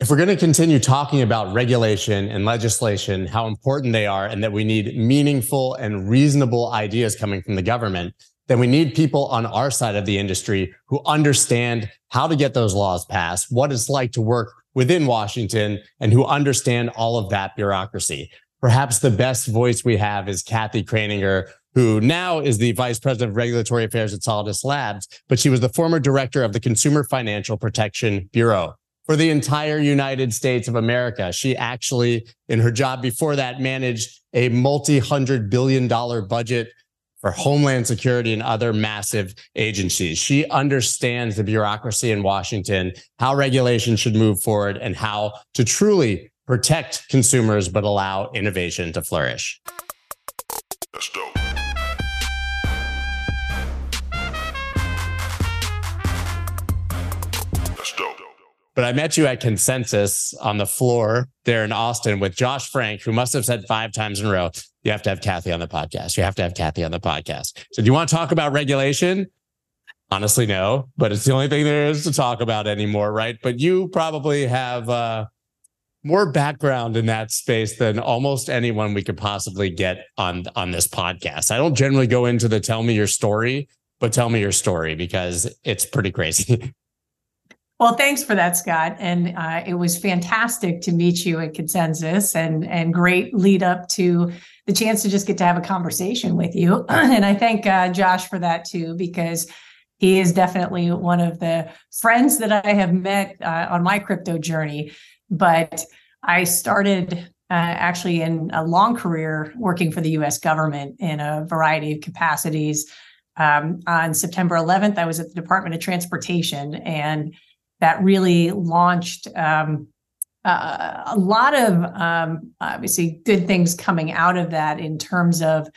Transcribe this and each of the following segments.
If we're going to continue talking about regulation and legislation, how important they are, and that we need meaningful and reasonable ideas coming from the government, then we need people on our side of the industry who understand how to get those laws passed, what it's like to work within Washington, and who understand all of that bureaucracy. Perhaps the best voice we have is Kathy Kraninger, who now is the vice president of regulatory affairs at Solidus Labs, but she was the former director of the Consumer Financial Protection Bureau for the entire United States of America. She actually, in her job before that, managed a multi hundred billion dollar budget for Homeland Security and other massive agencies. She understands the bureaucracy in Washington, how regulation should move forward, and how to truly protect consumers but allow innovation to flourish. That's dope. But I met you at Consensus on the floor there in Austin with Josh Frank, who must have said five times in a row, you have to have Kathy on the podcast. You have to have Kathy on the podcast. So do you want to talk about regulation? Honestly, no, but it's the only thing there is to talk about anymore, right? But you probably have uh, more background in that space than almost anyone we could possibly get on on this podcast. I don't generally go into the tell me your story, but tell me your story because it's pretty crazy. Well, thanks for that, Scott. And uh, it was fantastic to meet you at Consensus and, and great lead up to the chance to just get to have a conversation with you. and I thank uh, Josh for that too, because he is definitely one of the friends that I have met uh, on my crypto journey. But I started uh, actually in a long career working for the US government in a variety of capacities. Um, on September 11th, I was at the Department of Transportation and that really launched um, uh, a lot of um, obviously good things coming out of that in terms of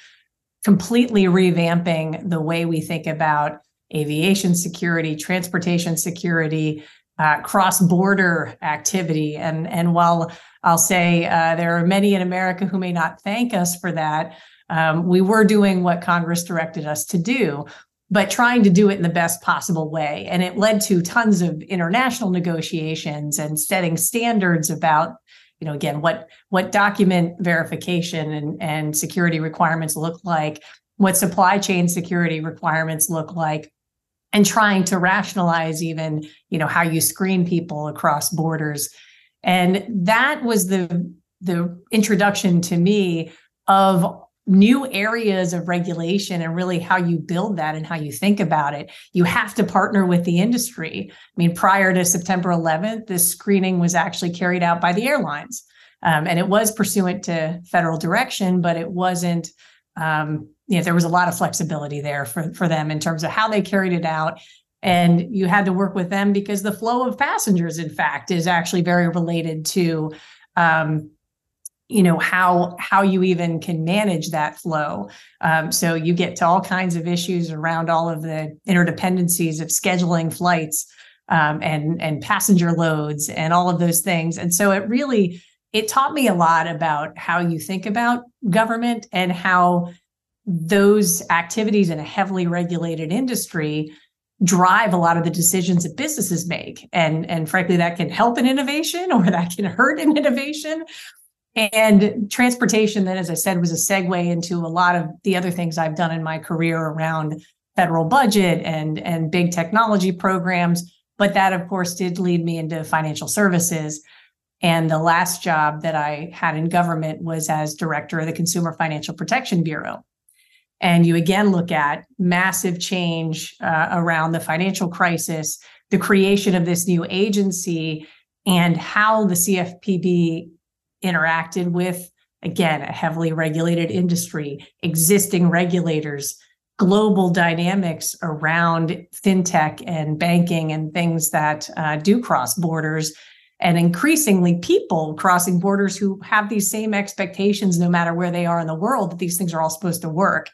completely revamping the way we think about aviation security, transportation security, uh, cross-border activity, and and while I'll say uh, there are many in America who may not thank us for that, um, we were doing what Congress directed us to do but trying to do it in the best possible way. And it led to tons of international negotiations and setting standards about, you know, again, what what document verification and, and security requirements look like, what supply chain security requirements look like, and trying to rationalize even, you know, how you screen people across borders. And that was the the introduction to me of new areas of regulation and really how you build that and how you think about it, you have to partner with the industry. I mean, prior to September 11th, this screening was actually carried out by the airlines. Um, and it was pursuant to federal direction, but it wasn't, um, you know, there was a lot of flexibility there for, for them in terms of how they carried it out. And you had to work with them because the flow of passengers, in fact, is actually very related to um, you know how how you even can manage that flow. Um, so you get to all kinds of issues around all of the interdependencies of scheduling flights um, and and passenger loads and all of those things. And so it really it taught me a lot about how you think about government and how those activities in a heavily regulated industry drive a lot of the decisions that businesses make. And and frankly that can help an innovation or that can hurt an innovation and transportation, then, as I said, was a segue into a lot of the other things I've done in my career around federal budget and, and big technology programs. But that, of course, did lead me into financial services. And the last job that I had in government was as director of the Consumer Financial Protection Bureau. And you again look at massive change uh, around the financial crisis, the creation of this new agency, and how the CFPB interacted with, again, a heavily regulated industry, existing regulators, global dynamics around fintech and banking and things that uh, do cross borders. And increasingly, people crossing borders who have these same expectations, no matter where they are in the world, that these things are all supposed to work.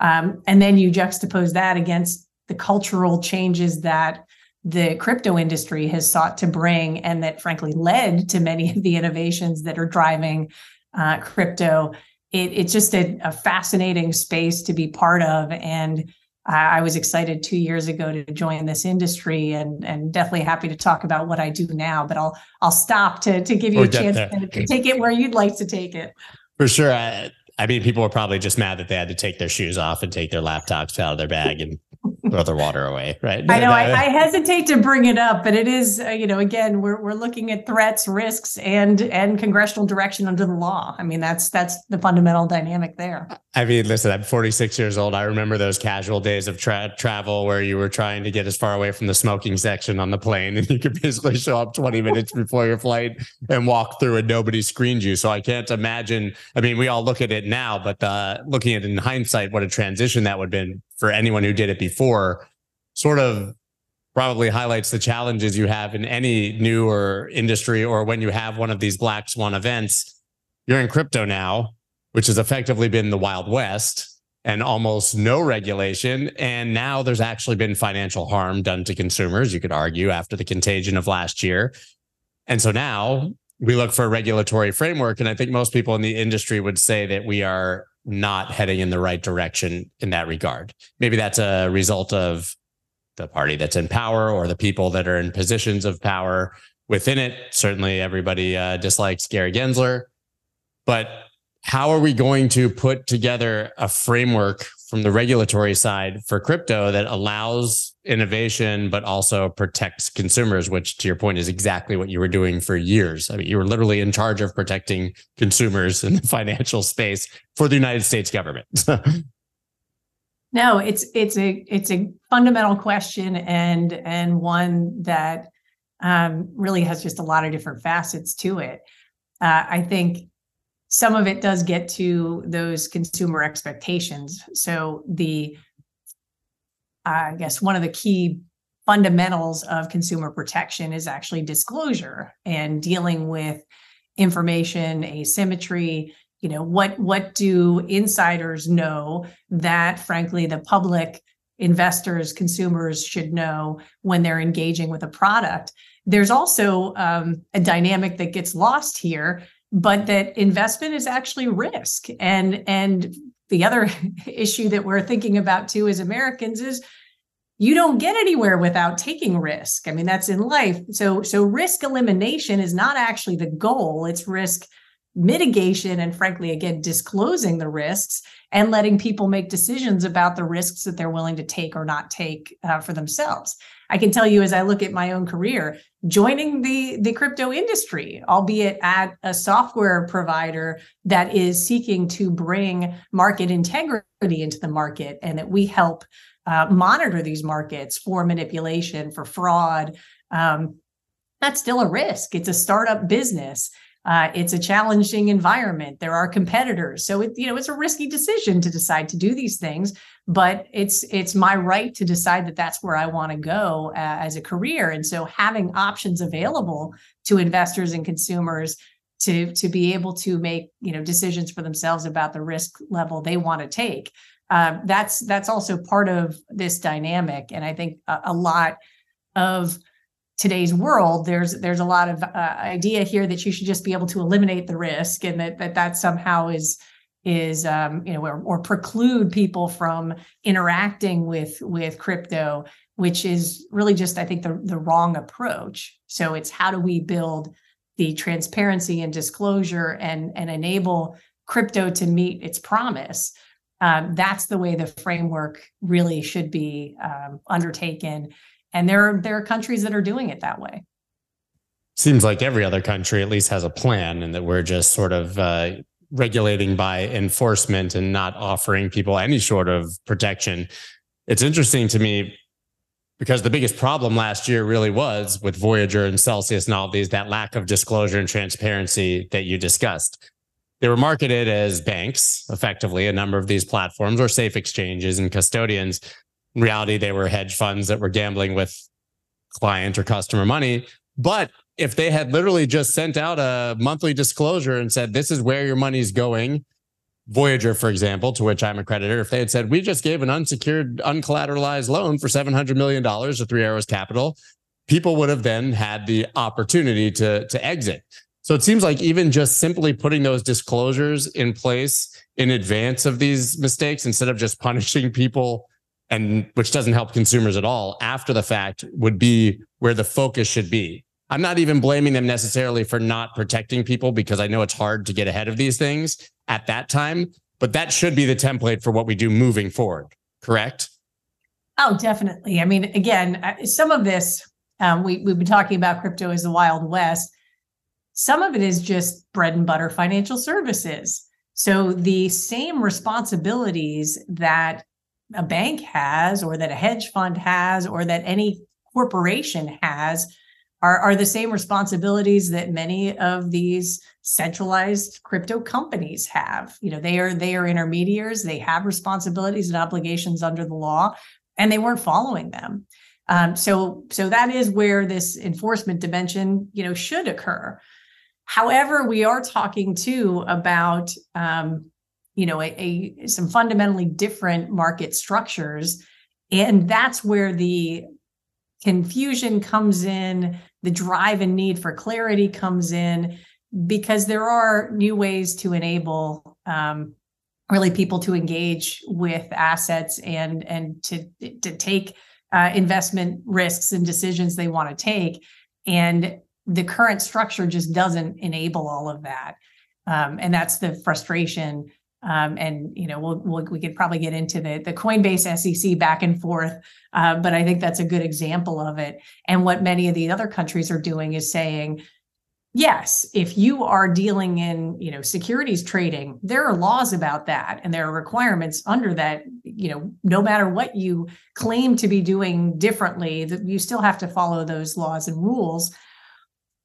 Um, and then you juxtapose that against the cultural changes that the crypto industry has sought to bring and that frankly led to many of the innovations that are driving uh, crypto it, it's just a, a, fascinating space to be part of and I was excited two years ago to join this industry and and definitely happy to talk about what I do now. But I'll I'll stop to to give you we'll a chance to, to, take it where you'd like to take it. For sure. I, I mean, people were probably just mad that they had to take their shoes off and take their laptops out of their bag and throw the water away, right? I know. I, I, hesitate to bring it up, but it is, uh, you know, again, we're we're looking at threats, risks, and and congressional direction under the law. I mean, that's that's the fundamental dynamic there. I mean, listen, I'm 46 years old. I remember those casual days of tra- travel where you were trying to get as far away from the smoking section on the plane, and you could basically show up 20 minutes before your flight and walk through, and nobody screened you. So I can't imagine. I mean, we all look at it now, but uh, looking at it in hindsight, what a transition that would have been for anyone who did it before sort of probably highlights the challenges you have in any newer industry or when you have one of these black swan events. You're in crypto now, which has effectively been the Wild West and almost no regulation. And now there's actually been financial harm done to consumers, you could argue, after the contagion of last year. And so now we look for a regulatory framework. And I think most people in the industry would say that we are not heading in the right direction in that regard. Maybe that's a result of the party that's in power or the people that are in positions of power within it. Certainly, everybody uh, dislikes Gary Gensler. But how are we going to put together a framework from the regulatory side for crypto that allows innovation, but also protects consumers, which to your point is exactly what you were doing for years. I mean, you were literally in charge of protecting consumers in the financial space for the United States government. No, it's it's a it's a fundamental question and and one that um, really has just a lot of different facets to it. Uh, I think some of it does get to those consumer expectations. So the I guess one of the key fundamentals of consumer protection is actually disclosure and dealing with information asymmetry you know what what do insiders know that frankly the public investors consumers should know when they're engaging with a product there's also um, a dynamic that gets lost here but that investment is actually risk. And and the other issue that we're thinking about too as americans is you don't get anywhere without taking risk. I mean that's in life. So so risk elimination is not actually the goal. It's risk mitigation and frankly again disclosing the risks and letting people make decisions about the risks that they're willing to take or not take uh, for themselves. I can tell you as i look at my own career joining the the crypto industry albeit at a software provider that is seeking to bring market integrity into the market and that we help uh, monitor these markets for manipulation for fraud um, that's still a risk. It's a startup business uh, it's a challenging environment. There are competitors, so it, you know it's a risky decision to decide to do these things. But it's it's my right to decide that that's where I want to go uh, as a career. And so having options available to investors and consumers to to be able to make you know decisions for themselves about the risk level they want to take. Uh, that's that's also part of this dynamic, and I think a, a lot of today's world there's there's a lot of uh, idea here that you should just be able to eliminate the risk and that that, that somehow is is um, you know or, or preclude people from interacting with with crypto which is really just i think the, the wrong approach. So it's how do we build the transparency and disclosure and and enable crypto to meet its promise? Um, that's the way the framework really should be um, undertaken and there are, there are countries that are doing it that way. Seems like every other country at least has a plan and that we're just sort of uh, regulating by enforcement and not offering people any sort of protection. It's interesting to me because the biggest problem last year really was with Voyager and Celsius and all these that lack of disclosure and transparency that you discussed. They were marketed as banks, effectively, a number of these platforms or safe exchanges and custodians in reality, they were hedge funds that were gambling with client or customer money. But if they had literally just sent out a monthly disclosure and said, this is where your money's going, Voyager, for example, to which I'm a creditor, if they had said, we just gave an unsecured, uncollateralized loan for $700 million to Three Arrows Capital, people would have then had the opportunity to, to exit. So it seems like even just simply putting those disclosures in place in advance of these mistakes, instead of just punishing people and which doesn't help consumers at all after the fact would be where the focus should be. I'm not even blaming them necessarily for not protecting people because I know it's hard to get ahead of these things at that time, but that should be the template for what we do moving forward, correct? Oh, definitely. I mean, again, some of this, um, we, we've been talking about crypto as the Wild West. Some of it is just bread and butter financial services. So the same responsibilities that a bank has, or that a hedge fund has, or that any corporation has are, are the same responsibilities that many of these centralized crypto companies have. You know, they are they are intermediaries, they have responsibilities and obligations under the law, and they weren't following them. Um, so so that is where this enforcement dimension, you know, should occur. However, we are talking too about um, you know a, a some fundamentally different market structures, and that's where the confusion comes in the drive and need for clarity comes in because there are new ways to enable um, really people to engage with assets and and to to take uh, investment risks and decisions they want to take. And the current structure just doesn't enable all of that. Um, and that's the frustration um, and you know, we'll, we'll, we could probably get into the the Coinbase SEC back and forth, uh, but I think that's a good example of it. And what many of the other countries are doing is saying, yes, if you are dealing in you know securities trading, there are laws about that, and there are requirements under that. You know, no matter what you claim to be doing differently, that you still have to follow those laws and rules.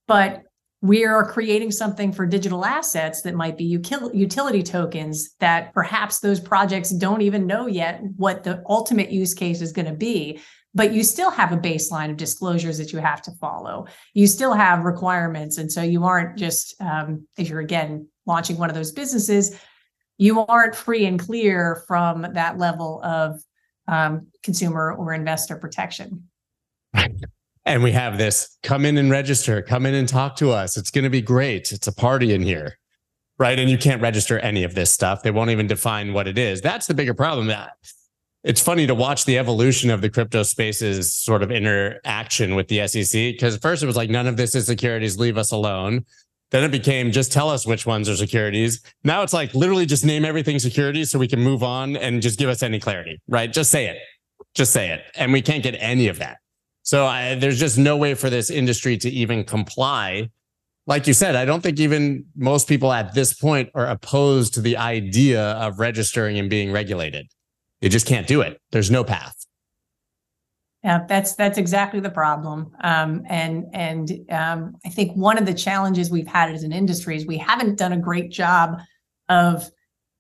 But we are creating something for digital assets that might be utility tokens that perhaps those projects don't even know yet what the ultimate use case is going to be but you still have a baseline of disclosures that you have to follow. You still have requirements and so you aren't just um, if you're again launching one of those businesses you aren't free and clear from that level of um, consumer or investor protection and we have this come in and register, come in and talk to us. It's going to be great. It's a party in here. Right. And you can't register any of this stuff. They won't even define what it is. That's the bigger problem. That it's funny to watch the evolution of the crypto space's sort of interaction with the SEC. Because first it was like, none of this is securities, leave us alone. Then it became just tell us which ones are securities. Now it's like literally just name everything securities so we can move on and just give us any clarity, right? Just say it. Just say it. And we can't get any of that. So I, there's just no way for this industry to even comply. Like you said, I don't think even most people at this point are opposed to the idea of registering and being regulated. They just can't do it. There's no path. Yeah, that's that's exactly the problem. Um, and and um, I think one of the challenges we've had as an industry is we haven't done a great job of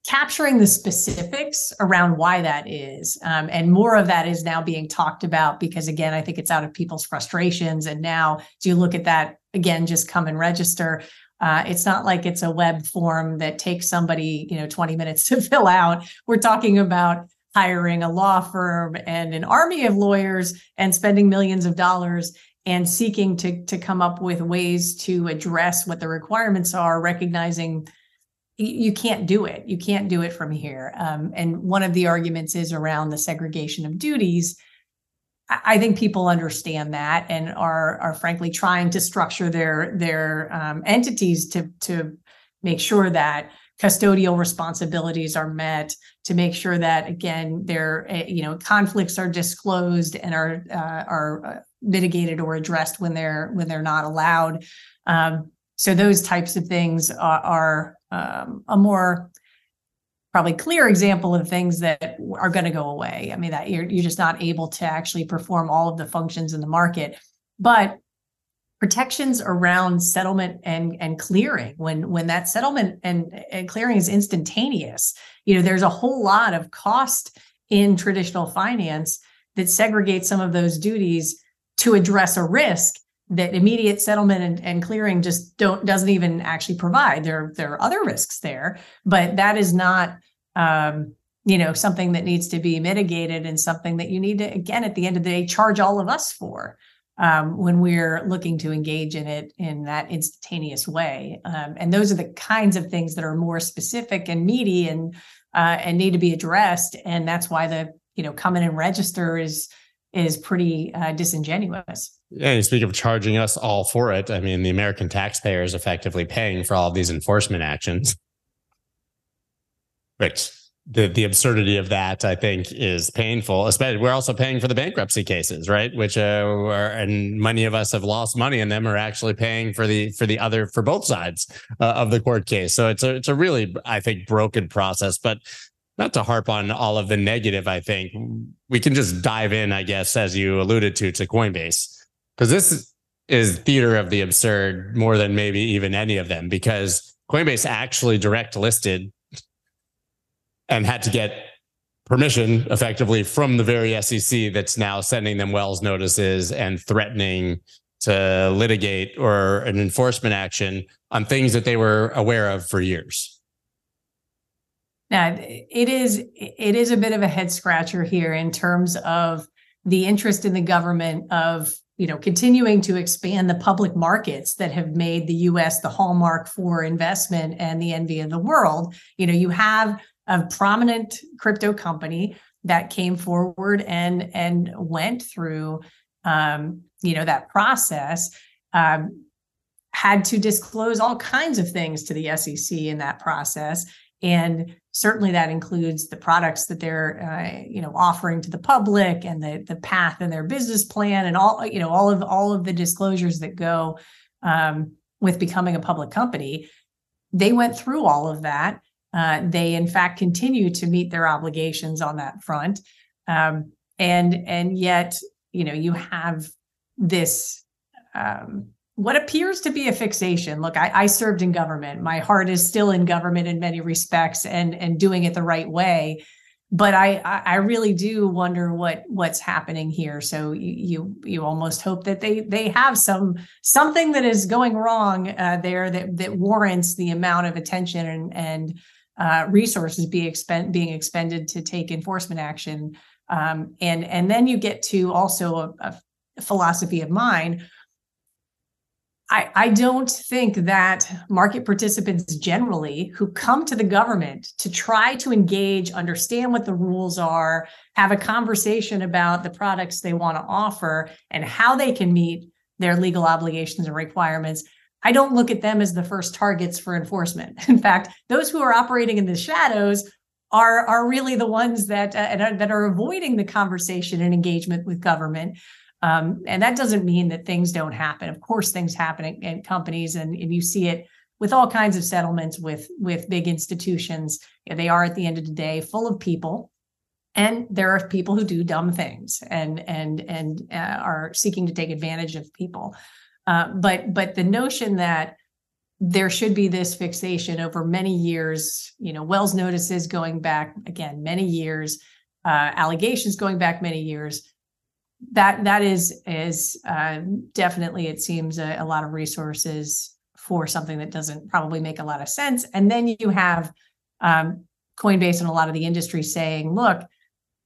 capturing the specifics around why that is. Um, and more of that is now being talked about because, again, I think it's out of people's frustrations. And now, do you look at that again, just come and register? Uh, it's not like it's a web form that takes somebody, you know, 20 minutes to fill out. We're talking about hiring a law firm and an army of lawyers and spending millions of dollars and seeking to to come up with ways to address what the requirements are, recognizing you can't do it. You can't do it from here. Um, and one of the arguments is around the segregation of duties. I think people understand that and are are frankly trying to structure their their um, entities to to make sure that custodial responsibilities are met to make sure that again their eh, you know conflicts are disclosed and are uh, are uh, mitigated or addressed when they're when they're not allowed um, so those types of things are, are um, a more probably clear example of things that are going to go away. I mean that you're you're just not able to actually perform all of the functions in the market, but protections around settlement and and clearing when when that settlement and, and clearing is instantaneous you know there's a whole lot of cost in traditional finance that segregates some of those duties to address a risk that immediate settlement and, and clearing just don't doesn't even actually provide. There there are other risks there, but that is not um, you know something that needs to be mitigated and something that you need to again at the end of the day charge all of us for um, when we're looking to engage in it in that instantaneous way. Um, and those are the kinds of things that are more specific and meaty and uh, and need to be addressed. And that's why the you know come in and register is is pretty uh, disingenuous. Yeah, you speak of charging us all for it. I mean, the American taxpayer is effectively paying for all these enforcement actions. Which the the absurdity of that, I think, is painful. Especially, we're also paying for the bankruptcy cases, right? Which uh, are, and many of us have lost money in them, are actually paying for the for the other for both sides uh, of the court case. So it's a it's a really, I think, broken process. But not to harp on all of the negative, I think we can just dive in, I guess, as you alluded to, to Coinbase, because this is theater of the absurd more than maybe even any of them, because Coinbase actually direct listed and had to get permission effectively from the very SEC that's now sending them Wells notices and threatening to litigate or an enforcement action on things that they were aware of for years. Now, it is it is a bit of a head scratcher here in terms of the interest in the government of you know continuing to expand the public markets that have made the US the hallmark for investment and the envy of the world. You know, you have a prominent crypto company that came forward and and went through um, you know that process um, had to disclose all kinds of things to the SEC in that process and certainly that includes the products that they're uh, you know offering to the public and the the path and their business plan and all you know all of all of the disclosures that go um, with becoming a public company. They went through all of that. Uh, they, in fact, continue to meet their obligations on that front, um, and and yet, you know, you have this um, what appears to be a fixation. Look, I, I served in government. My heart is still in government in many respects, and and doing it the right way but I I really do wonder what what's happening here. So you you almost hope that they they have some something that is going wrong uh, there that that warrants the amount of attention and and uh, resources being expend being expended to take enforcement action. Um, and and then you get to also a, a philosophy of mine. I, I don't think that market participants generally who come to the government to try to engage, understand what the rules are, have a conversation about the products they want to offer and how they can meet their legal obligations and requirements I don't look at them as the first targets for enforcement. In fact, those who are operating in the shadows are are really the ones that uh, that are avoiding the conversation and engagement with government. Um, and that doesn't mean that things don't happen. Of course, things happen in, in companies, and, and you see it with all kinds of settlements with with big institutions. They are at the end of the day full of people, and there are people who do dumb things and and and uh, are seeking to take advantage of people. Uh, but but the notion that there should be this fixation over many years, you know, Wells notices going back again many years, uh, allegations going back many years. That that is is uh, definitely it seems a, a lot of resources for something that doesn't probably make a lot of sense. And then you have um, Coinbase and a lot of the industry saying, "Look,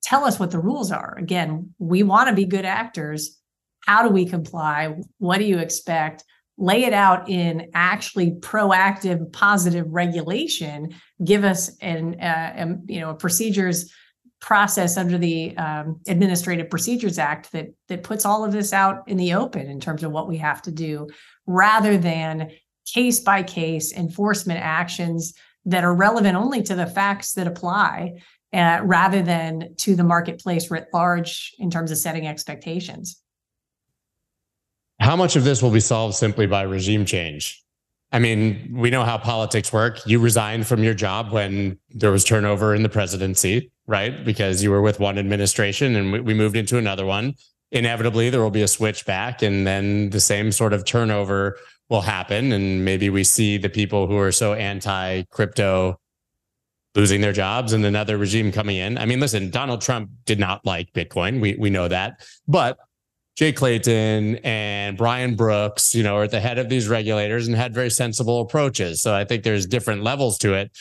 tell us what the rules are." Again, we want to be good actors how do we comply? What do you expect? Lay it out in actually proactive, positive regulation. Give us an, uh, you know, procedures process under the um, Administrative Procedures Act that that puts all of this out in the open in terms of what we have to do, rather than case by case enforcement actions that are relevant only to the facts that apply, uh, rather than to the marketplace writ large in terms of setting expectations. How much of this will be solved simply by regime change? I mean, we know how politics work. You resigned from your job when there was turnover in the presidency, right? Because you were with one administration and we moved into another one. Inevitably, there will be a switch back, and then the same sort of turnover will happen. And maybe we see the people who are so anti crypto losing their jobs and another regime coming in. I mean, listen, Donald Trump did not like Bitcoin. We we know that. But Jay Clayton and Brian Brooks, you know, are at the head of these regulators and had very sensible approaches. So I think there's different levels to it.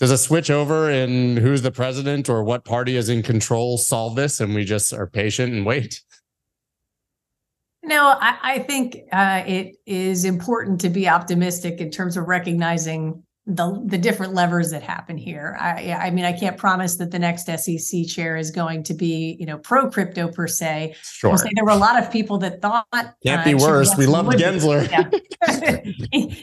Does a switch over in who's the president or what party is in control solve this and we just are patient and wait? No, I, I think uh, it is important to be optimistic in terms of recognizing the the different levers that happen here. I I mean I can't promise that the next SEC chair is going to be you know pro crypto per se. Sure. Say there were a lot of people that thought can't uh, be worse. We love Gensler. Yeah.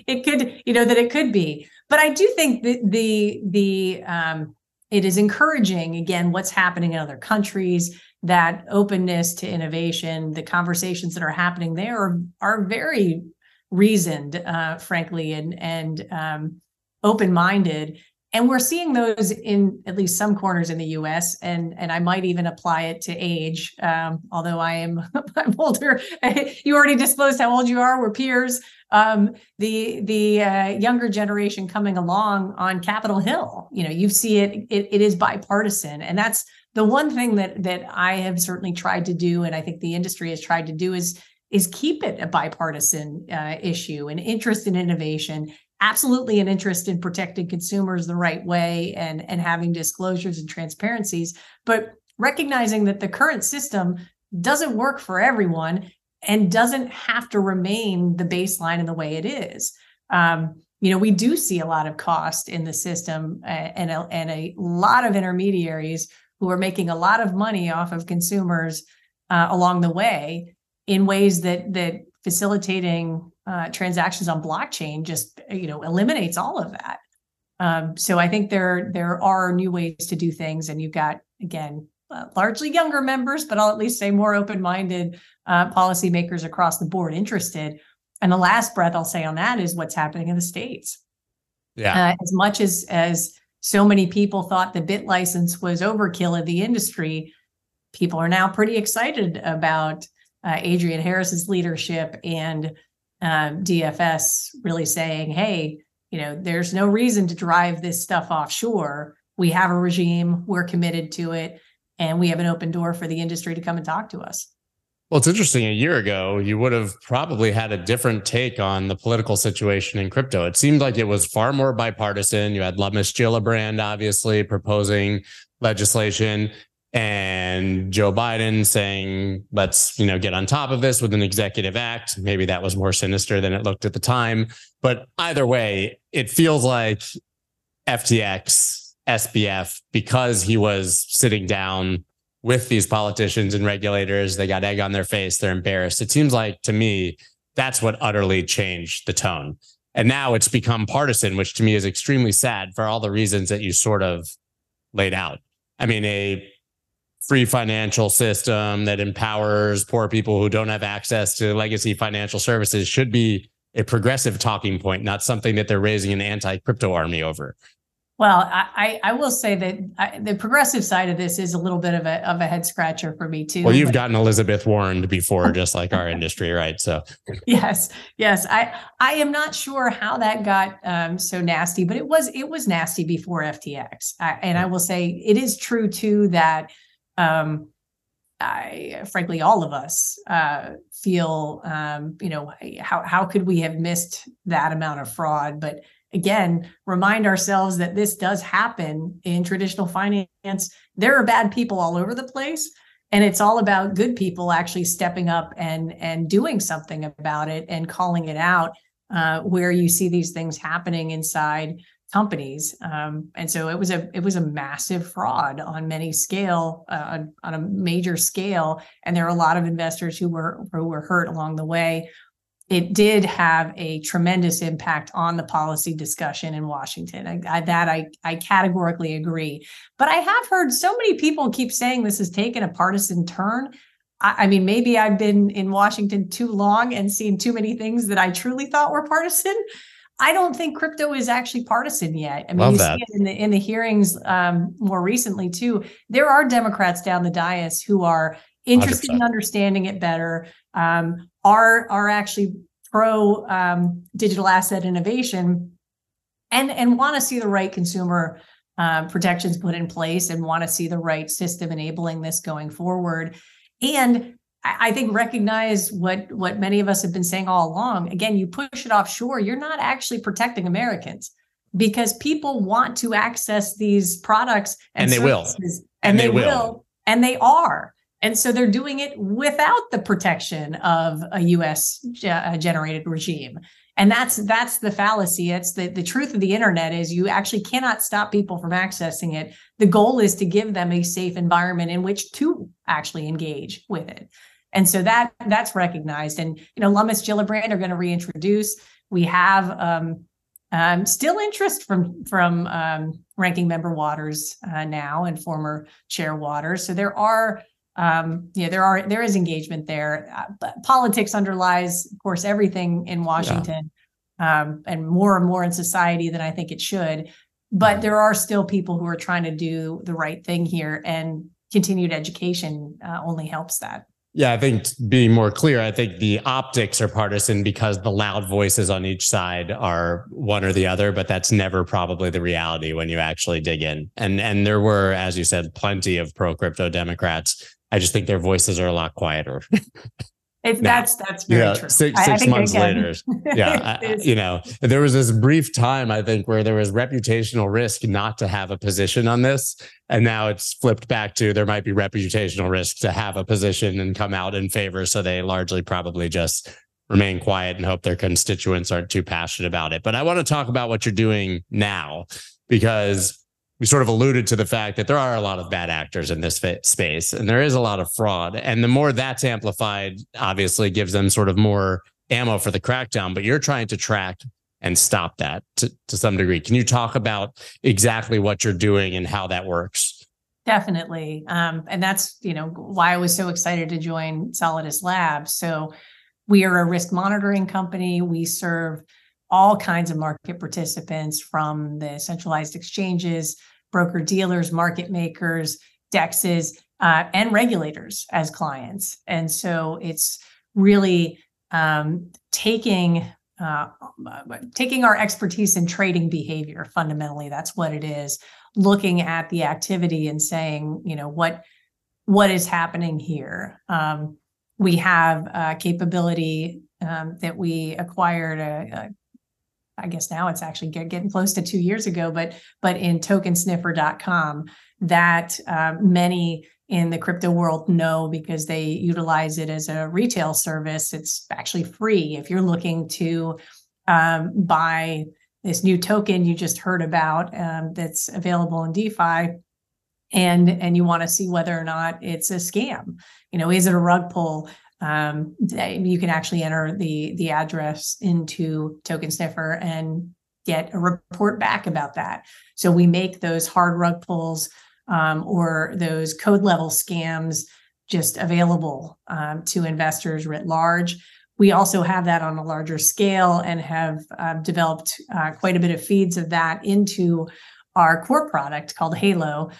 it could you know that it could be, but I do think that the the um, it is encouraging again what's happening in other countries that openness to innovation the conversations that are happening there are, are very reasoned uh, frankly and and um, open-minded and we're seeing those in at least some corners in the us and and i might even apply it to age um, although i am i'm older. You already disclosed how old you are. We're peers. Um, the the uh, younger generation coming along on capitol hill you know you see it, it it is bipartisan. And that's the one thing that that i have certainly tried to do and i think the industry has tried to do is is keep it a bipartisan uh, issue and interest in innovation absolutely an interest in protecting consumers the right way and and having disclosures and transparencies but recognizing that the current system doesn't work for everyone and doesn't have to remain the baseline in the way it is. Um, you know we do see a lot of cost in the system and a, and a lot of intermediaries who are making a lot of money off of consumers uh, along the way in ways that that facilitating uh, transactions on blockchain just you know eliminates all of that. Um, so I think there there are new ways to do things, and you've got again uh, largely younger members, but I'll at least say more open minded uh, policymakers across the board interested. And the last breath I'll say on that is what's happening in the states. Yeah. Uh, as much as as so many people thought the BitLicense was overkill of the industry, people are now pretty excited about uh, Adrienne Harris's leadership and um, DFS really saying, hey, you know, there's no reason to drive this stuff offshore. We have a regime, we're committed to it, and we have an open door for the industry to come and talk to us. Well, it's interesting. A year ago, you would have probably had a different take on the political situation in crypto. It seemed like it was far more bipartisan. You had Lummis Gillibrand, obviously, proposing legislation and Joe Biden saying, let's, you know, get on top of this with an executive act. Maybe that was more sinister than it looked at the time. But either way, it feels like FTX, SBF, because he was sitting down with these politicians and regulators, they got egg on their face, they're embarrassed. It seems like to me, that's what utterly changed the tone. And now it's become partisan, which to me is extremely sad for all the reasons that you sort of laid out. I mean, a free financial system that empowers poor people who don't have access to legacy financial services should be a progressive talking point, not something that they're raising an anti crypto army over. Well, I, I will say that I, the progressive side of this is a little bit of a of a head scratcher for me too. Well, you've gotten Elizabeth Warren before, just like our industry, right? So, yes, yes, I I am not sure how that got um, so nasty, but it was it was nasty before FTX, I, and I will say it is true too that um, I, frankly, all of us uh, feel, um, you know, how how could we have missed that amount of fraud? But again, remind ourselves that this does happen in traditional finance. There are bad people all over the place, and it's all about good people actually stepping up and and doing something about it and calling it out. Uh, where you see these things happening inside companies um, and so it was a it was a massive fraud on many scale uh, on a major scale and there are a lot of investors who were who were hurt along the way it did have a tremendous impact on the policy discussion in Washington. I, I, that I, I categorically agree. But I have heard so many people keep saying this has taken a partisan turn. I, I mean, maybe I've been in Washington too long and seen too many things that I truly thought were partisan. I don't think crypto is actually partisan yet. I mean, Love you that. see it in the in the hearings um, more recently too. There are Democrats down the dais who are interested 100%. in understanding it better. Um, are are actually pro um, digital asset innovation, and and want to see the right consumer uh, protections put in place, and want to see the right system enabling this going forward. And I think recognize what what many of us have been saying all along. Again, you push it offshore, you're not actually protecting Americans because people want to access these products and, and they will. and, and they, they will. will and they are. And so they're doing it without the protection of a US uh, generated regime. And that's that's the fallacy. It's the the truth of the internet is you actually cannot stop people from accessing it. The goal is to give them a safe environment in which to actually engage with it and so that that's recognized and you know lummis gillibrand are going to reintroduce we have um, um, still interest from from um, ranking member waters uh, now and former chair waters so there are um, yeah, there are there is engagement there. Uh, but politics underlies, of course, everything in Washington, yeah. um, and more and more in society than I think it should. But there are still people who are trying to do the right thing here, and continued education uh, only helps that. Yeah, I think being more clear, I think the optics are partisan because the loud voices on each side are one or the other, but that's never probably the reality when you actually dig in. And and there were, as you said, plenty of pro crypto Democrats I just think their voices are a lot quieter. It, that's that's very yeah, true. Six, six months later, yeah, I, you know, there was this brief time I think where there was reputational risk not to have a position on this, and now it's flipped back to there might be reputational risk to have a position and come out in favor. So they largely probably just remain quiet and hope their constituents aren't too passionate about it. But I want to talk about what you're doing now because we sort of alluded to the fact that there are a lot of bad actors in this space and there is a lot of fraud. And the more that's amplified, obviously gives them sort of more ammo for the crackdown. But you're trying to track and stop that to, to some degree. Can you talk about exactly what you're doing and how that works? Definitely. Um, and that's, you know, why I was so excited to join Solidus Labs. So we are a risk monitoring company. We serve all kinds of market participants from the centralized exchanges broker dealers, market makers, DEXs, uh, and regulators as clients. And so it's really um, taking uh, taking our expertise in trading behavior. Fundamentally, that's what it is. Looking at the activity and saying, you know, what what is happening here. Um, we have a capability um, that we acquired a, a I guess now it's actually get, getting close to two years ago, but but in tokensniffer.com that uh, many in the crypto world know because they utilize it as a retail service. It's actually free if you're looking to um, buy this new token you just heard about um, that's available in DeFi and and you want to see whether or not it's a scam you know is it a rug pull um, you can actually enter the the address into Token Sniffer and get a report back about that. So we make those hard rug pulls um, or those code level scams just available um, to investors writ large. We also have that on a larger scale and have uh, developed uh, quite a bit of feeds of that into our core product called Halo.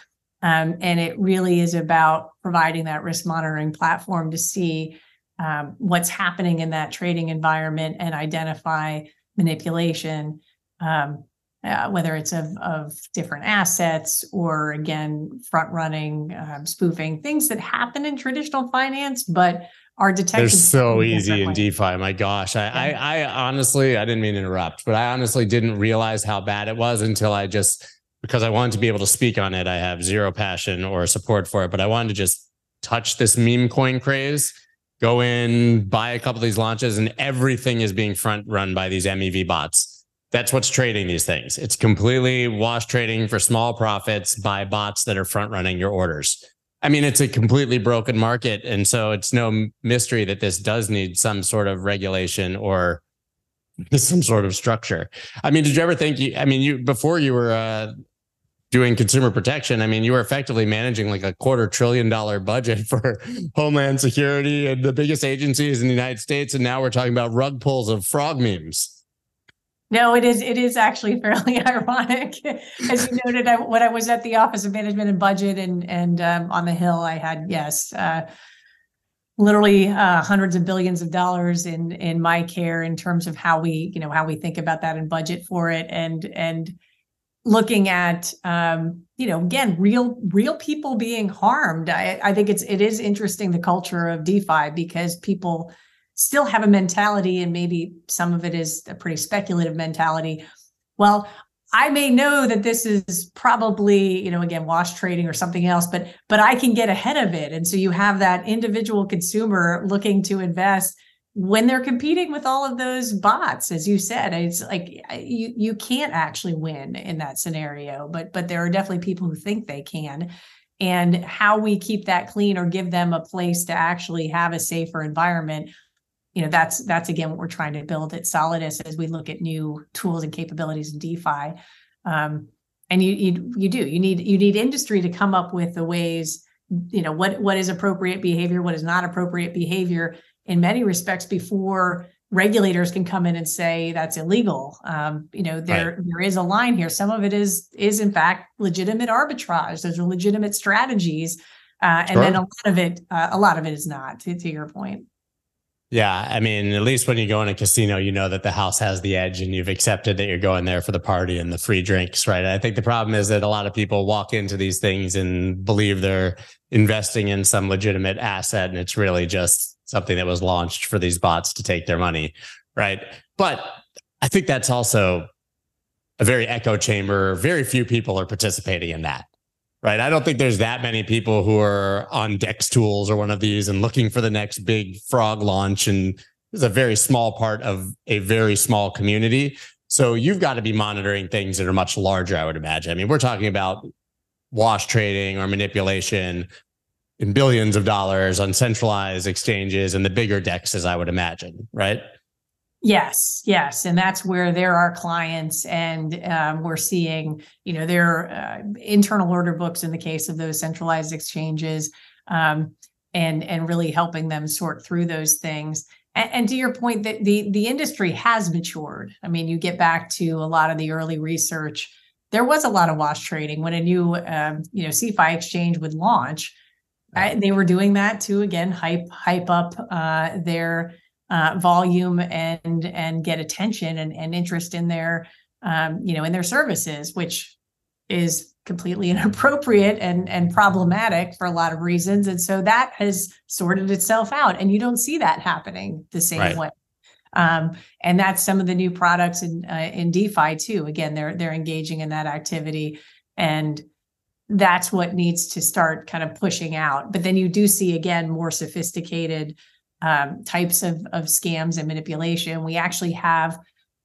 Um, and it really is about providing that risk monitoring platform to see um, what's happening in that trading environment and identify manipulation, um, uh, whether it's of, of different assets or again, front running, um, spoofing, things that happen in traditional finance, but are detected. They're so easy in DeFi. My gosh. I, yeah. I, I honestly, I didn't mean to interrupt, but I honestly didn't realize how bad it was until I just, because I wanted to be able to speak on it. I have zero passion or support for it, but I wanted to just touch this meme coin craze go in, buy a couple of these launches, and everything is being front run by these MEV bots. That's what's trading these things. It's completely wash trading for small profits by bots that are front running your orders. I mean, it's a completely broken market. And so it's no mystery that this does need some sort of regulation or some sort of structure. I mean, did you ever think you, I mean, you, before you were uh, doing consumer protection, I mean, you were effectively managing like a quarter trillion dollar budget for Homeland Security and the biggest agencies in the United States. And now we're talking about rug pulls of frog memes. No, it is. It is actually fairly ironic, as you noted. I, when I was at the Office of Management and Budget and and um, on the Hill, I had yes, uh, literally uh, hundreds of billions of dollars in in my care in terms of how we you know how we think about that and budget for it and and looking at um, you know again real real people being harmed. I, I think it's it is interesting the culture of defi because people still have a mentality and maybe some of it is a pretty speculative mentality. Well i may know that this is probably you know again wash trading or something else but but i can get ahead of it. And so you have that individual consumer looking to invest when they're competing with all of those bots as you said it's like you you can't actually win in that scenario but but there are definitely people who think they can. And how we keep that clean or give them a place to actually have a safer environment you know that's that's again what we're trying to build at solidus as we look at new tools and capabilities in defi. Um, and you, you you do you need you need industry to come up with the ways you know what what is appropriate behavior what is not appropriate behavior in many respects before regulators can come in and say that's illegal. Um, you know, there right. there is a line here. Some of it is is in fact legitimate arbitrage. Those are legitimate strategies, uh, and then a lot of it uh, a lot of it is not. To, to your point. Yeah, I mean, at least when you go in a casino, you know that the house has the edge, and you've accepted that you're going there for the party and the free drinks, right? I think the problem is that a lot of people walk into these things and believe they're investing in some legitimate asset, and it's really just something that was launched for these bots to take their money, right? But I think that's also a very echo chamber. Very few people are participating in that, right? I don't think there's that many people who are on DEX tools or one of these and looking for the next big frog launch. And it's a very small part of a very small community. So you've got to be monitoring things that are much larger, I would imagine. I mean, we're talking about wash trading or manipulation in billions of dollars on centralized exchanges and the bigger dexes, I would imagine, right? Yes, yes, and that's where there are clients, and um, we're seeing, you know, their uh, internal order books in the case of those centralized exchanges, um, and and really helping them sort through those things. And, and to your point, that the the industry has matured. I mean, you get back to a lot of the early research. There was a lot of wash trading when a new, um, you know, CeFi exchange would launch I, they were doing that to again hype hype up uh, their uh, volume and and get attention and, and interest in their um, you know in their services, which is completely inappropriate and and problematic for a lot of reasons. And so that has sorted itself out, and you don't see that happening the same right. way. Um, and that's some of the new products in uh, in DeFi too. Again, they're they're engaging in that activity and that's what needs to start kind of pushing out. But then you do see again more sophisticated um, types of, of scams and manipulation. We actually have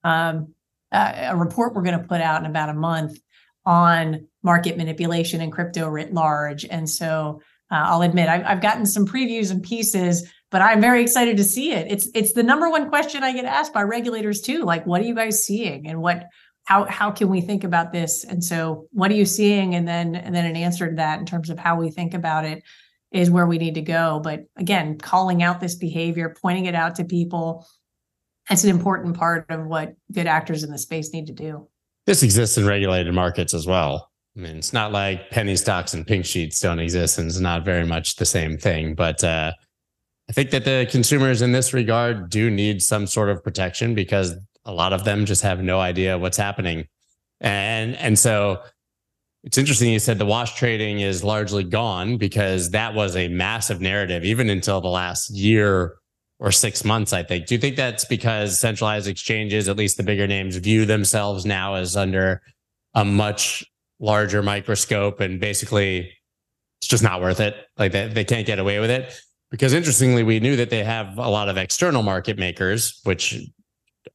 um, a, a report we're going to put out in about a month on market manipulation and crypto writ large. And so uh, I'll admit I've, I've gotten some previews and pieces, but I'm very excited to see it. It's it's the number one question I get asked by regulators too. Like, what are you guys seeing, and what how how can we think about this? And so what are you seeing? And then and then an answer to that in terms of how we think about it is where we need to go. But again calling out this behavior pointing it out to people that's an important part of what good actors in the space need to do. This exists in regulated markets as well. I mean it's not like penny stocks and pink sheets don't exist and it's not very much the same thing. But uh, I think that the consumers in this regard do need some sort of protection because a lot of them just have no idea what's happening. And and so it's interesting you said the wash trading is largely gone because that was a massive narrative even until the last year or 6 months I think. Do you think that's because centralized exchanges at least the bigger names view themselves now as under a much larger microscope and basically it's just not worth it. Like they, they can't get away with it. Because interestingly, we knew that they have a lot of external market makers, which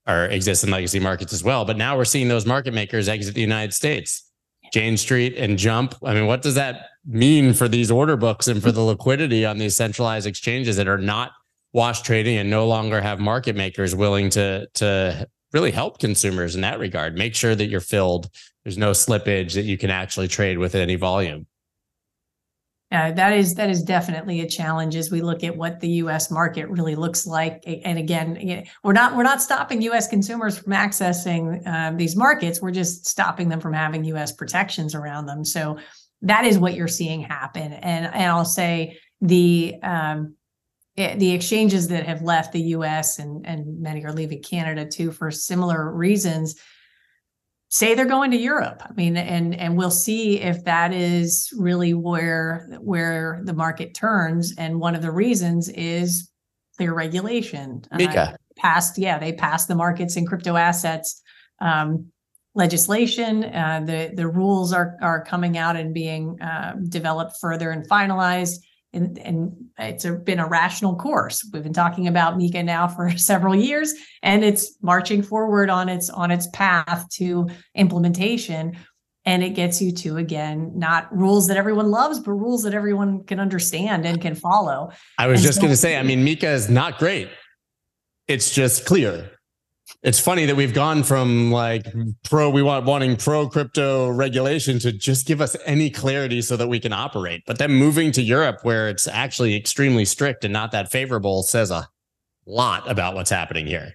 are exist in legacy markets as well. But now we're seeing those market makers exit the United States. Jane Street and Jump. I mean, what does that mean for these order books and for the liquidity on these centralized exchanges that are not wash trading and no longer have market makers willing to to really help consumers in that regard? Make sure that you're filled. There's no slippage that you can actually trade with any volume. Uh, that is that is definitely a challenge as we look at what the U.S. market really looks like. And again, we're not we're not stopping U.S. consumers from accessing um, these markets. We're just stopping them from having U.S. protections around them. So that is what you're seeing happen. And and I'll say the um, eh, the exchanges that have left the U.S. and and many are leaving Canada too for similar reasons say they're going to Europe. I mean, and and we'll see if that is really where where the market turns. And one of the reasons is clear regulation. Uh, passed, yeah, they passed the markets in crypto assets um, legislation. Uh, the the rules are are coming out and being uh, developed further and finalized. And, and it's a, been a rational course. We've been talking about MiCA now for several years, and it's marching forward on its on its path to implementation. And it gets you to again not rules that everyone loves, but rules that everyone can understand and can follow. I was and just so- going to say, I mean, MiCA is not great. It's just clear it's funny that we've gone from like pro we want wanting pro crypto regulation to just give us any clarity so that we can operate. But then moving to europe where it's actually extremely strict and not that favorable says a lot about what's happening here.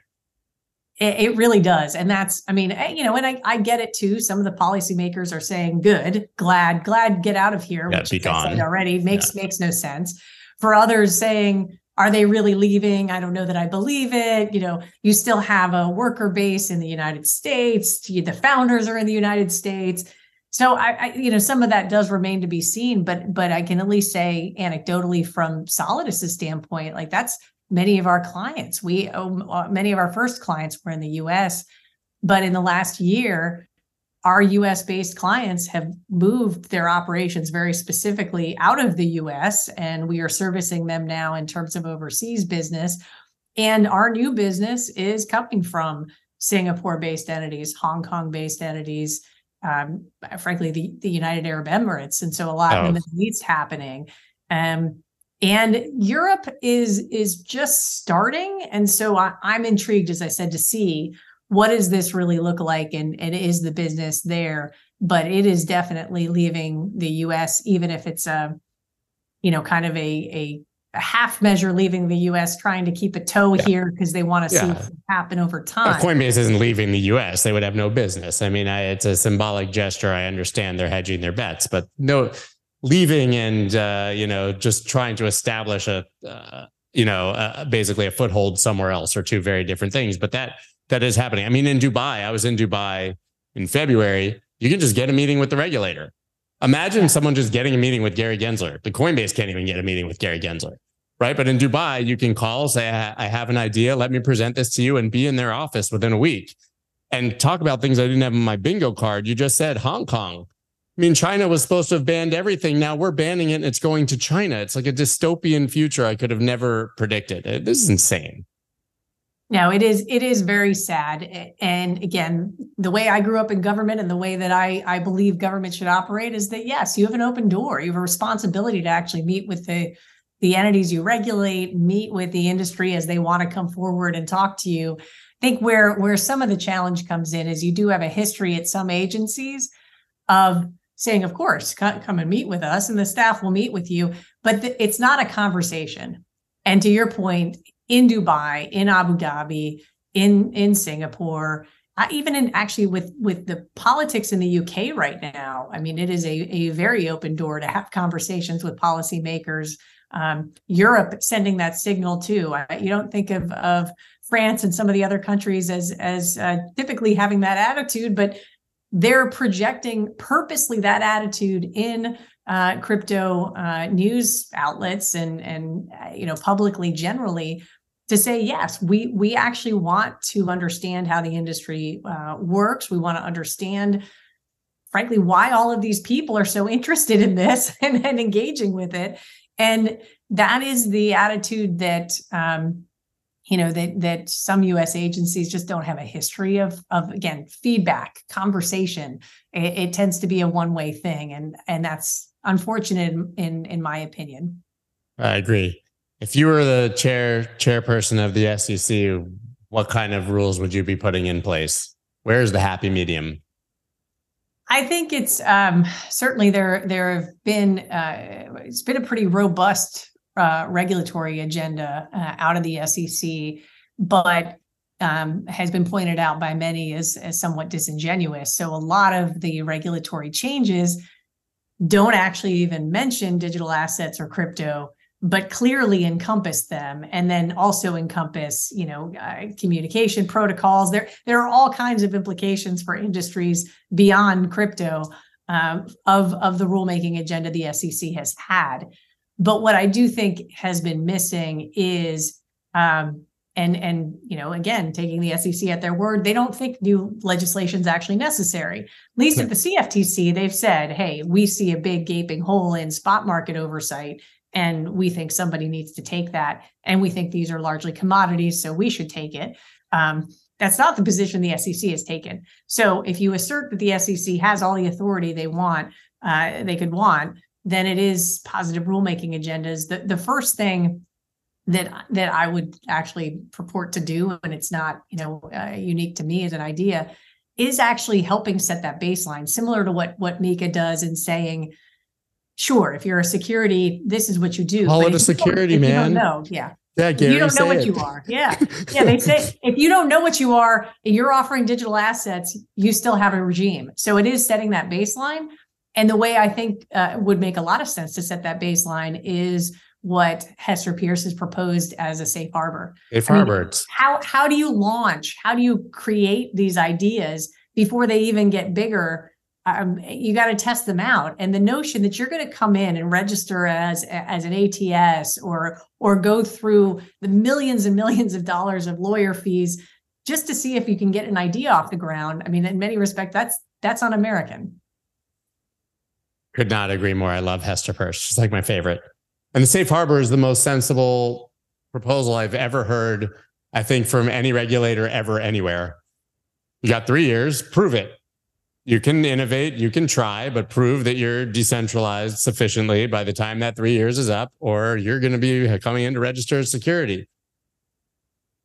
It, it really does. And that's i mean eh, you know and I, I get it too. Some of the policymakers are saying good glad glad get out of here yeah, which be gone. already. Makes yeah. makes no sense. For others saying are they really leaving? I don't know that I believe it. You know, you still have a worker base in the United States. The founders are in the United States. So I, I, you know, some of that does remain to be seen, but but I can at least say anecdotally from Solidus's standpoint, like that's many of our clients. We uh, many of our first clients were in the U.S., but in the last year, our US based clients have moved their operations very specifically out of the US, and we are servicing them now in terms of overseas business. And our new business is coming from Singapore based entities, Hong Kong based entities, um, frankly, the, the United Arab Emirates. And so a lot oh. in the Middle East happening. Um, and Europe is is just starting, and so I, I'm intrigued, as I said, to see what does this really look like? And, and is the business there? But it is definitely leaving the us even if it's a you know kind of a a, a half measure leaving the us trying to keep a toe yeah. here because they want to yeah. see what happen over time. coinbase isn't leaving the us they would have no business. I mean I, it's a symbolic gesture. I understand they're hedging their bets but no leaving and uh, you know just trying to establish a uh, you know uh, basically a foothold somewhere else are two very different things. But that that is happening. I mean, in Dubai, I was in Dubai in February. You can just get a meeting with the regulator. Imagine someone just getting a meeting with Gary Gensler. The Coinbase can't even get a meeting with Gary Gensler, right? But in Dubai, you can call, say, I have an idea. Let me present this to you and be in their office within a week and talk about things I didn't have in my bingo card. You just said Hong Kong. I mean, China was supposed to have banned everything. Now we're banning it and it's going to China. It's like a dystopian future I could have never predicted. This is insane. No, it is it is very sad. And again, the way I grew up in government and the way that I I believe government should operate is that yes, you have an open door. You have a responsibility to actually meet with the the entities you regulate, meet with the industry as they want to come forward and talk to you. I think where where some of the challenge comes in is you do have a history at some agencies of saying, of course, come and meet with us, and the staff will meet with you, but it's not a conversation. And to your point, in Dubai, in Abu Dhabi, in in Singapore, uh, even in actually with with the politics in the UK right now. I mean, it is a a very open door to have conversations with policymakers. Um, Europe sending that signal too. I, you don't think of of France and some of the other countries as as uh, typically having that attitude, but they're projecting purposely that attitude in uh, crypto uh, news outlets and and uh, you know publicly generally to say yes. We we actually want to understand how the industry uh, works. We want to understand frankly why all of these people are so interested in this and, and engaging with it. And that is the attitude that um, you know that that some us agencies just don't have a history of of again feedback conversation. It, it tends to be a one way thing and and that's unfortunate in, in in my opinion. I agree if you were the chair chairperson of the SEC, what kind of rules would you be putting in place? Where's the happy medium? I think it's um, certainly there. There have been uh, it's been a pretty robust uh, regulatory agenda uh, out of the SEC, but um, has been pointed out by many as, as somewhat disingenuous. So a lot of the regulatory changes don't actually even mention digital assets or crypto but clearly encompass them and then also encompass you know uh, communication protocols. There there are all kinds of implications for industries beyond crypto um, of of the rulemaking agenda the SEC has had. But what I do think has been missing is um, and and you know again taking the SEC at their word they don't think new legislation is actually necessary. At least at the CFTC they've said hey we see a big gaping hole in spot market oversight and we think somebody needs to take that and we think these are largely commodities so we should take it. Um, that's not the position the sec has taken. So if you assert that the sec has all the authority they want uh, they could want then it is positive rulemaking agendas. The, the first thing that that i would actually purport to do and it's not you know uh, unique to me as an idea is actually helping set that baseline similar to what what MiCA does in saying sure, if you're a security, this is what you do. Call it a security, man. No, yeah. Yeah, Gary, you don't know what it. you are. Yeah. Yeah. They say if you don't know what you are, and you're offering digital assets, you still have a regime. So it is setting that baseline. And the way I think uh, would make a lot of sense to set that baseline is what Hester Peirce has proposed as a safe harbor. Safe harbor. I mean, how how do you launch? How do you create these ideas before they even get bigger? Um, you got to test them out. And the notion that you're going to come in and register as as an ats or or go through the millions and millions of dollars of lawyer fees just to see if you can get an idea off the ground i mean in many respects that's that's un-american. Could not agree more. I love hester peirce she's like my favorite. And the safe harbor is the most sensible proposal i've ever heard i think from any regulator ever anywhere. You got three years prove it you can innovate, you can try, but prove that you're decentralized sufficiently by the time that three years is up, or you're going to be coming in to register security.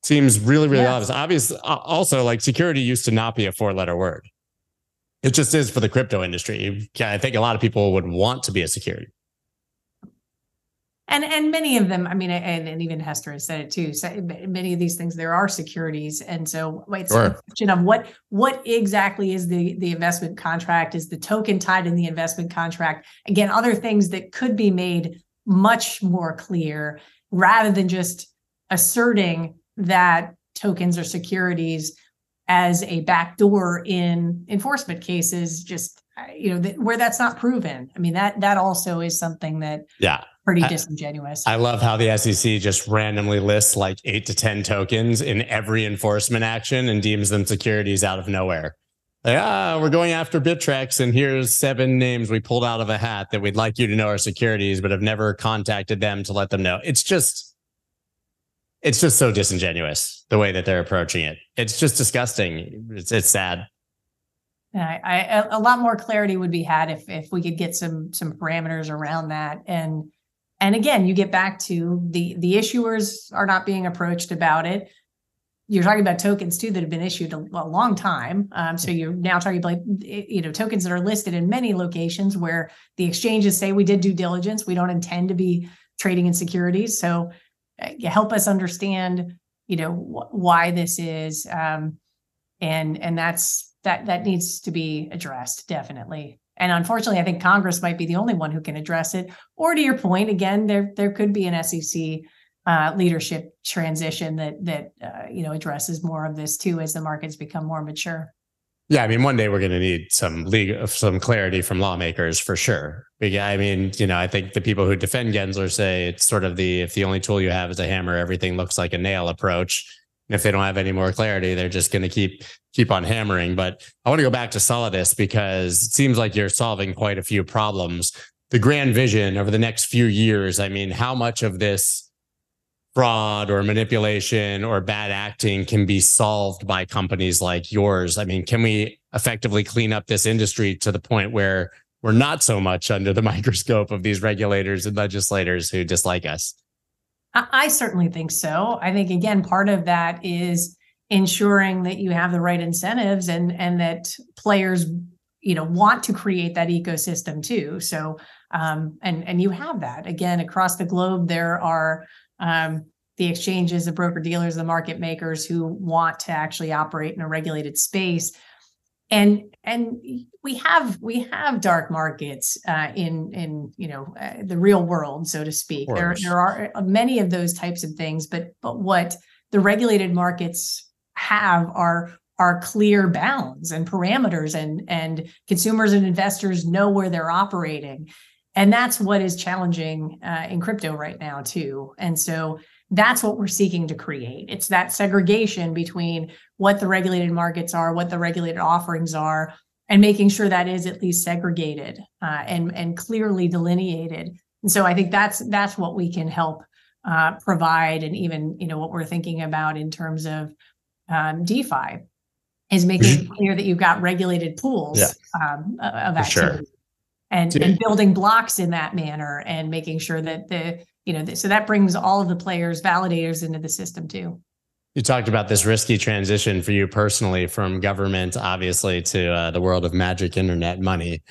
Seems really, really yeah. obvious. Obvious. Also, like security used to not be a four letter word. It just is for the crypto industry. I think a lot of people would want to be a security and and many of them i mean and, and even hester has said it too so many of these things there are securities and so it's sure. a question of what what exactly is the the investment contract? Is the token tied in the investment contract? Again other things that could be made much more clear rather than just asserting that tokens or securities as a backdoor in enforcement cases just uh, you know where that's not proven. I mean that that also is something that yeah pretty disingenuous. I, I love how the SEC just randomly lists like eight to 10 tokens in every enforcement action and deems them securities out of nowhere. Like, ah, we're going after Bittrex, and here's seven names we pulled out of a hat that we'd like you to know are securities, but have never contacted them to let them know. It's just, it's just so disingenuous the way that they're approaching it. It's just disgusting. It's, it's sad. I, I, a lot more clarity would be had if if we could get some some parameters around that and and again, you get back to the the issuers are not being approached about it. You're talking about tokens too that have been issued a, a long time. Um, so you're now talking about you know tokens that are listed in many locations where the exchanges say we did due diligence. We don't intend to be trading in securities. So uh, help us understand you know wh- why this is, um, and and that's that that needs to be addressed definitely. And unfortunately, I think Congress might be the only one who can address it. Or to your point, again, there there could be an SEC uh, leadership transition that that uh, you know addresses more of this too as the markets become more mature. Yeah, I mean, one day we're going to need some legal, some clarity from lawmakers for sure. Yeah, I mean, you know, I think the people who defend Gensler say it's sort of the if the only tool you have is a hammer, everything looks like a nail approach. And if they don't have any more clarity, they're just going to keep keep on hammering. But I want to go back to Solidus because it seems like you're solving quite a few problems. The grand vision over the next few years. I mean, how much of this fraud or manipulation or bad acting can be solved by companies like yours? I mean, can we effectively clean up this industry to the point where we're not so much under the microscope of these regulators and legislators who dislike us? I certainly think so. I think again, part of that is ensuring that you have the right incentives and and that players, you know, want to create that ecosystem too. So um, and and you have that again across the globe. There are um, the exchanges, the broker dealers, the market makers who want to actually operate in a regulated space and and we have we have dark markets uh, in in you know uh, the real world so to speak there there are many of those types of things but but what the regulated markets have are are clear bounds and parameters and and consumers and investors know where they're operating. And that's what is challenging uh, in crypto right now too. And so that's what we're seeking to create. It's that segregation between what the regulated markets are, what the regulated offerings are, and making sure that is at least segregated uh, and and clearly delineated. And so I think that's that's what we can help uh, provide, and even you know what we're thinking about in terms of um, DeFi is making it clear that you've got regulated pools Yeah. um, of For sure. activity. And, and building blocks in that manner and making sure that the you know th- so that brings all of the players validators into the system too You talked about this risky transition for you personally from government, obviously, to uh, the world of magic internet money.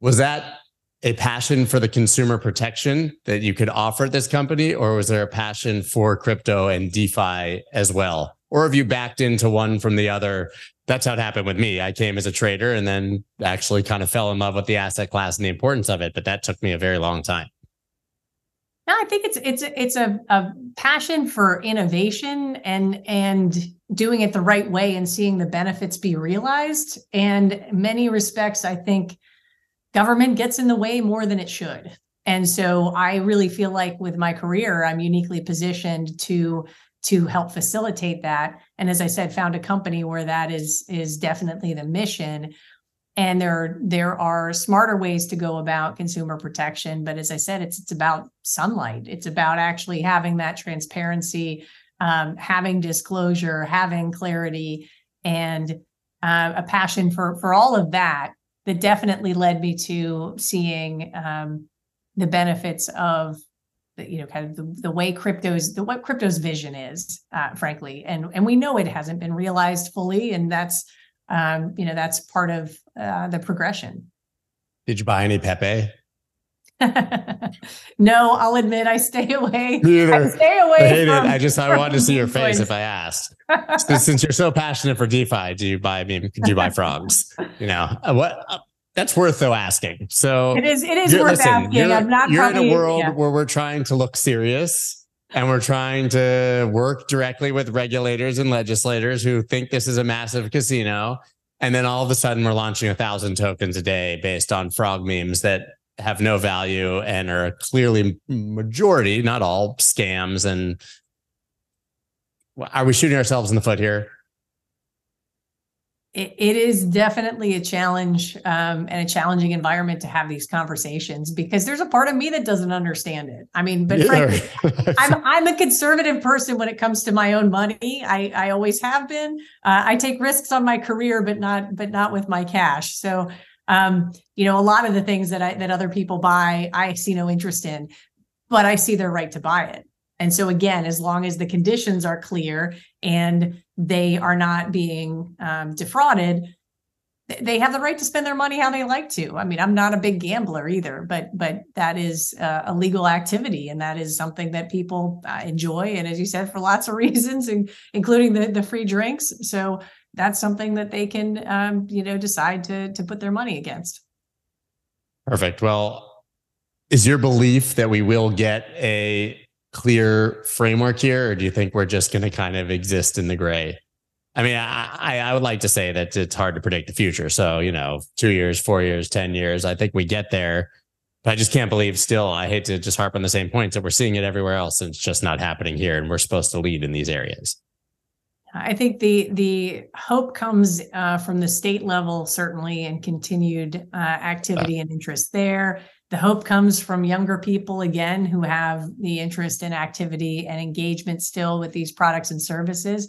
Was that a passion for the consumer protection that you could offer at this company, or was there a passion for crypto and DeFi as well? Or have you backed into one from the other? That's how it happened with me. I came as a trader and then actually kind of fell in love with the asset class and the importance of it, but that took me a very long time. No, I think it's it's it's a, a passion for innovation and and doing it the right way and seeing the benefits be realized. And many respects, I think government gets in the way more than it should. And so I really feel like with my career, I'm uniquely positioned to to help facilitate that. And as I said, found a company where that is is definitely the mission and there there are smarter ways to go about consumer protection but as i said it's it's about sunlight it's about actually having that transparency um, having disclosure having clarity and uh, a passion for for all of that that definitely led me to seeing um, the benefits of you know kind of the, the way crypto's the what crypto's vision is uh, frankly and and we know it hasn't been realized fully and that's um, you know that's part of uh, the progression. Did you buy any Pepe? no, I'll admit I stay away. Me I stay away. I from- I just I wanted to see your face if I asked. Since, since you're so passionate for DeFi, do you buy I mean, do you buy frogs? You know uh, what? That's worth though asking. So It is. It is worth listen, asking. You're, I'm not. you're probably, in a world yeah. where we're trying to look serious and we're trying to work directly with regulators and legislators who think this is a massive casino. And then all of a sudden, we're launching a thousand tokens a day based on frog memes that have no value and are clearly majority, not all, scams. And are we shooting ourselves in the foot here? It, it is definitely a challenge um, and a challenging environment to have these conversations because there's a part of me that doesn't understand it. I mean, but frankly, I'm I'm a conservative person when it comes to my own money. I I always have been. Uh, I take risks on my career, but not but not with my cash. So, um, you know, a lot of the things that I that other people buy, I see no interest in, but I see their right to buy it. And so again, as long as the conditions are clear and they are not being um, defrauded, they have the right to spend their money how they like to. I mean, I'm not a big gambler either, but but that is uh, a legal activity, and that is something that people uh, enjoy, and as you said, for lots of reasons, and including the the free drinks. So that's something that they can, um, you know, decide to to put their money against. Perfect. Well, is your belief that we will get a clear framework here, or do you think we're just going to kind of exist in the gray? I mean, I, I would like to say that it's hard to predict the future. So, you know, two years, four years, 10 years, I think we get there. But I just can't believe still, I hate to just harp on the same points that we're seeing it everywhere else and it's just not happening here. And we're supposed to lead in these areas. I think the the hope comes uh, from the state level certainly, and continued uh, activity and interest there. The hope comes from younger people again who have the interest in activity and engagement still with these products and services.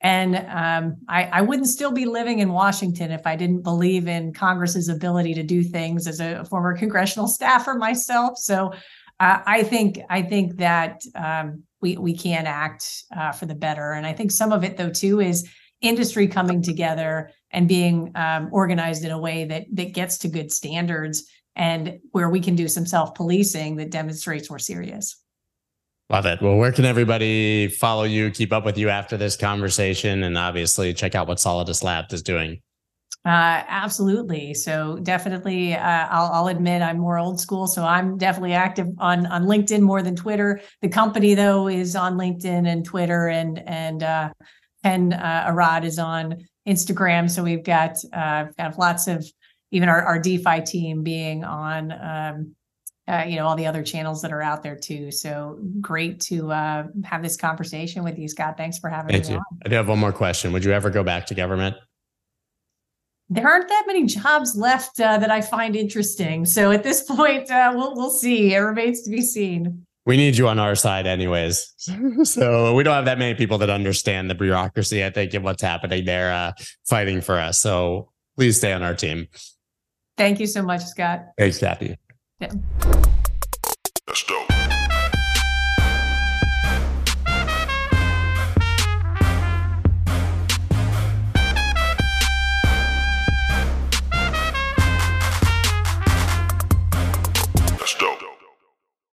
And um, I, I wouldn't still be living in Washington if I didn't believe in Congress's ability to do things as a former congressional staffer myself. So uh, I think I think that um, we we can act uh, for the better, and I think some of it though too is industry coming together and being um, organized in a way that that gets to good standards and where we can do some self policing that demonstrates we're serious. Love it. Well, where can everybody follow you, keep up with you after this conversation, and obviously check out what Solidus Labs is doing? Uh, absolutely. So definitely, uh, I'll, I'll admit I'm more old school. So I'm definitely active on on LinkedIn more than Twitter. The company though is on LinkedIn and Twitter, and and uh, Ken uh, Arad is on Instagram. So we've got uh, got lots of even our, our DeFi team being on. Um, uh, you know all the other channels that are out there too. So great to uh, have this conversation with you, Scott. Thanks for having Thank me you. on. I do have one more question. Would you ever go back to government? there aren't that many jobs left uh, that I find interesting. So at this point, uh, we'll we'll see. It remains to be seen. We need you on our side, anyways. so we don't have that many people that understand the bureaucracy. I think and what's happening there, uh, fighting for us. So please stay on our team. Thank you so much, Scott. Thanks, Kathy. Yeah.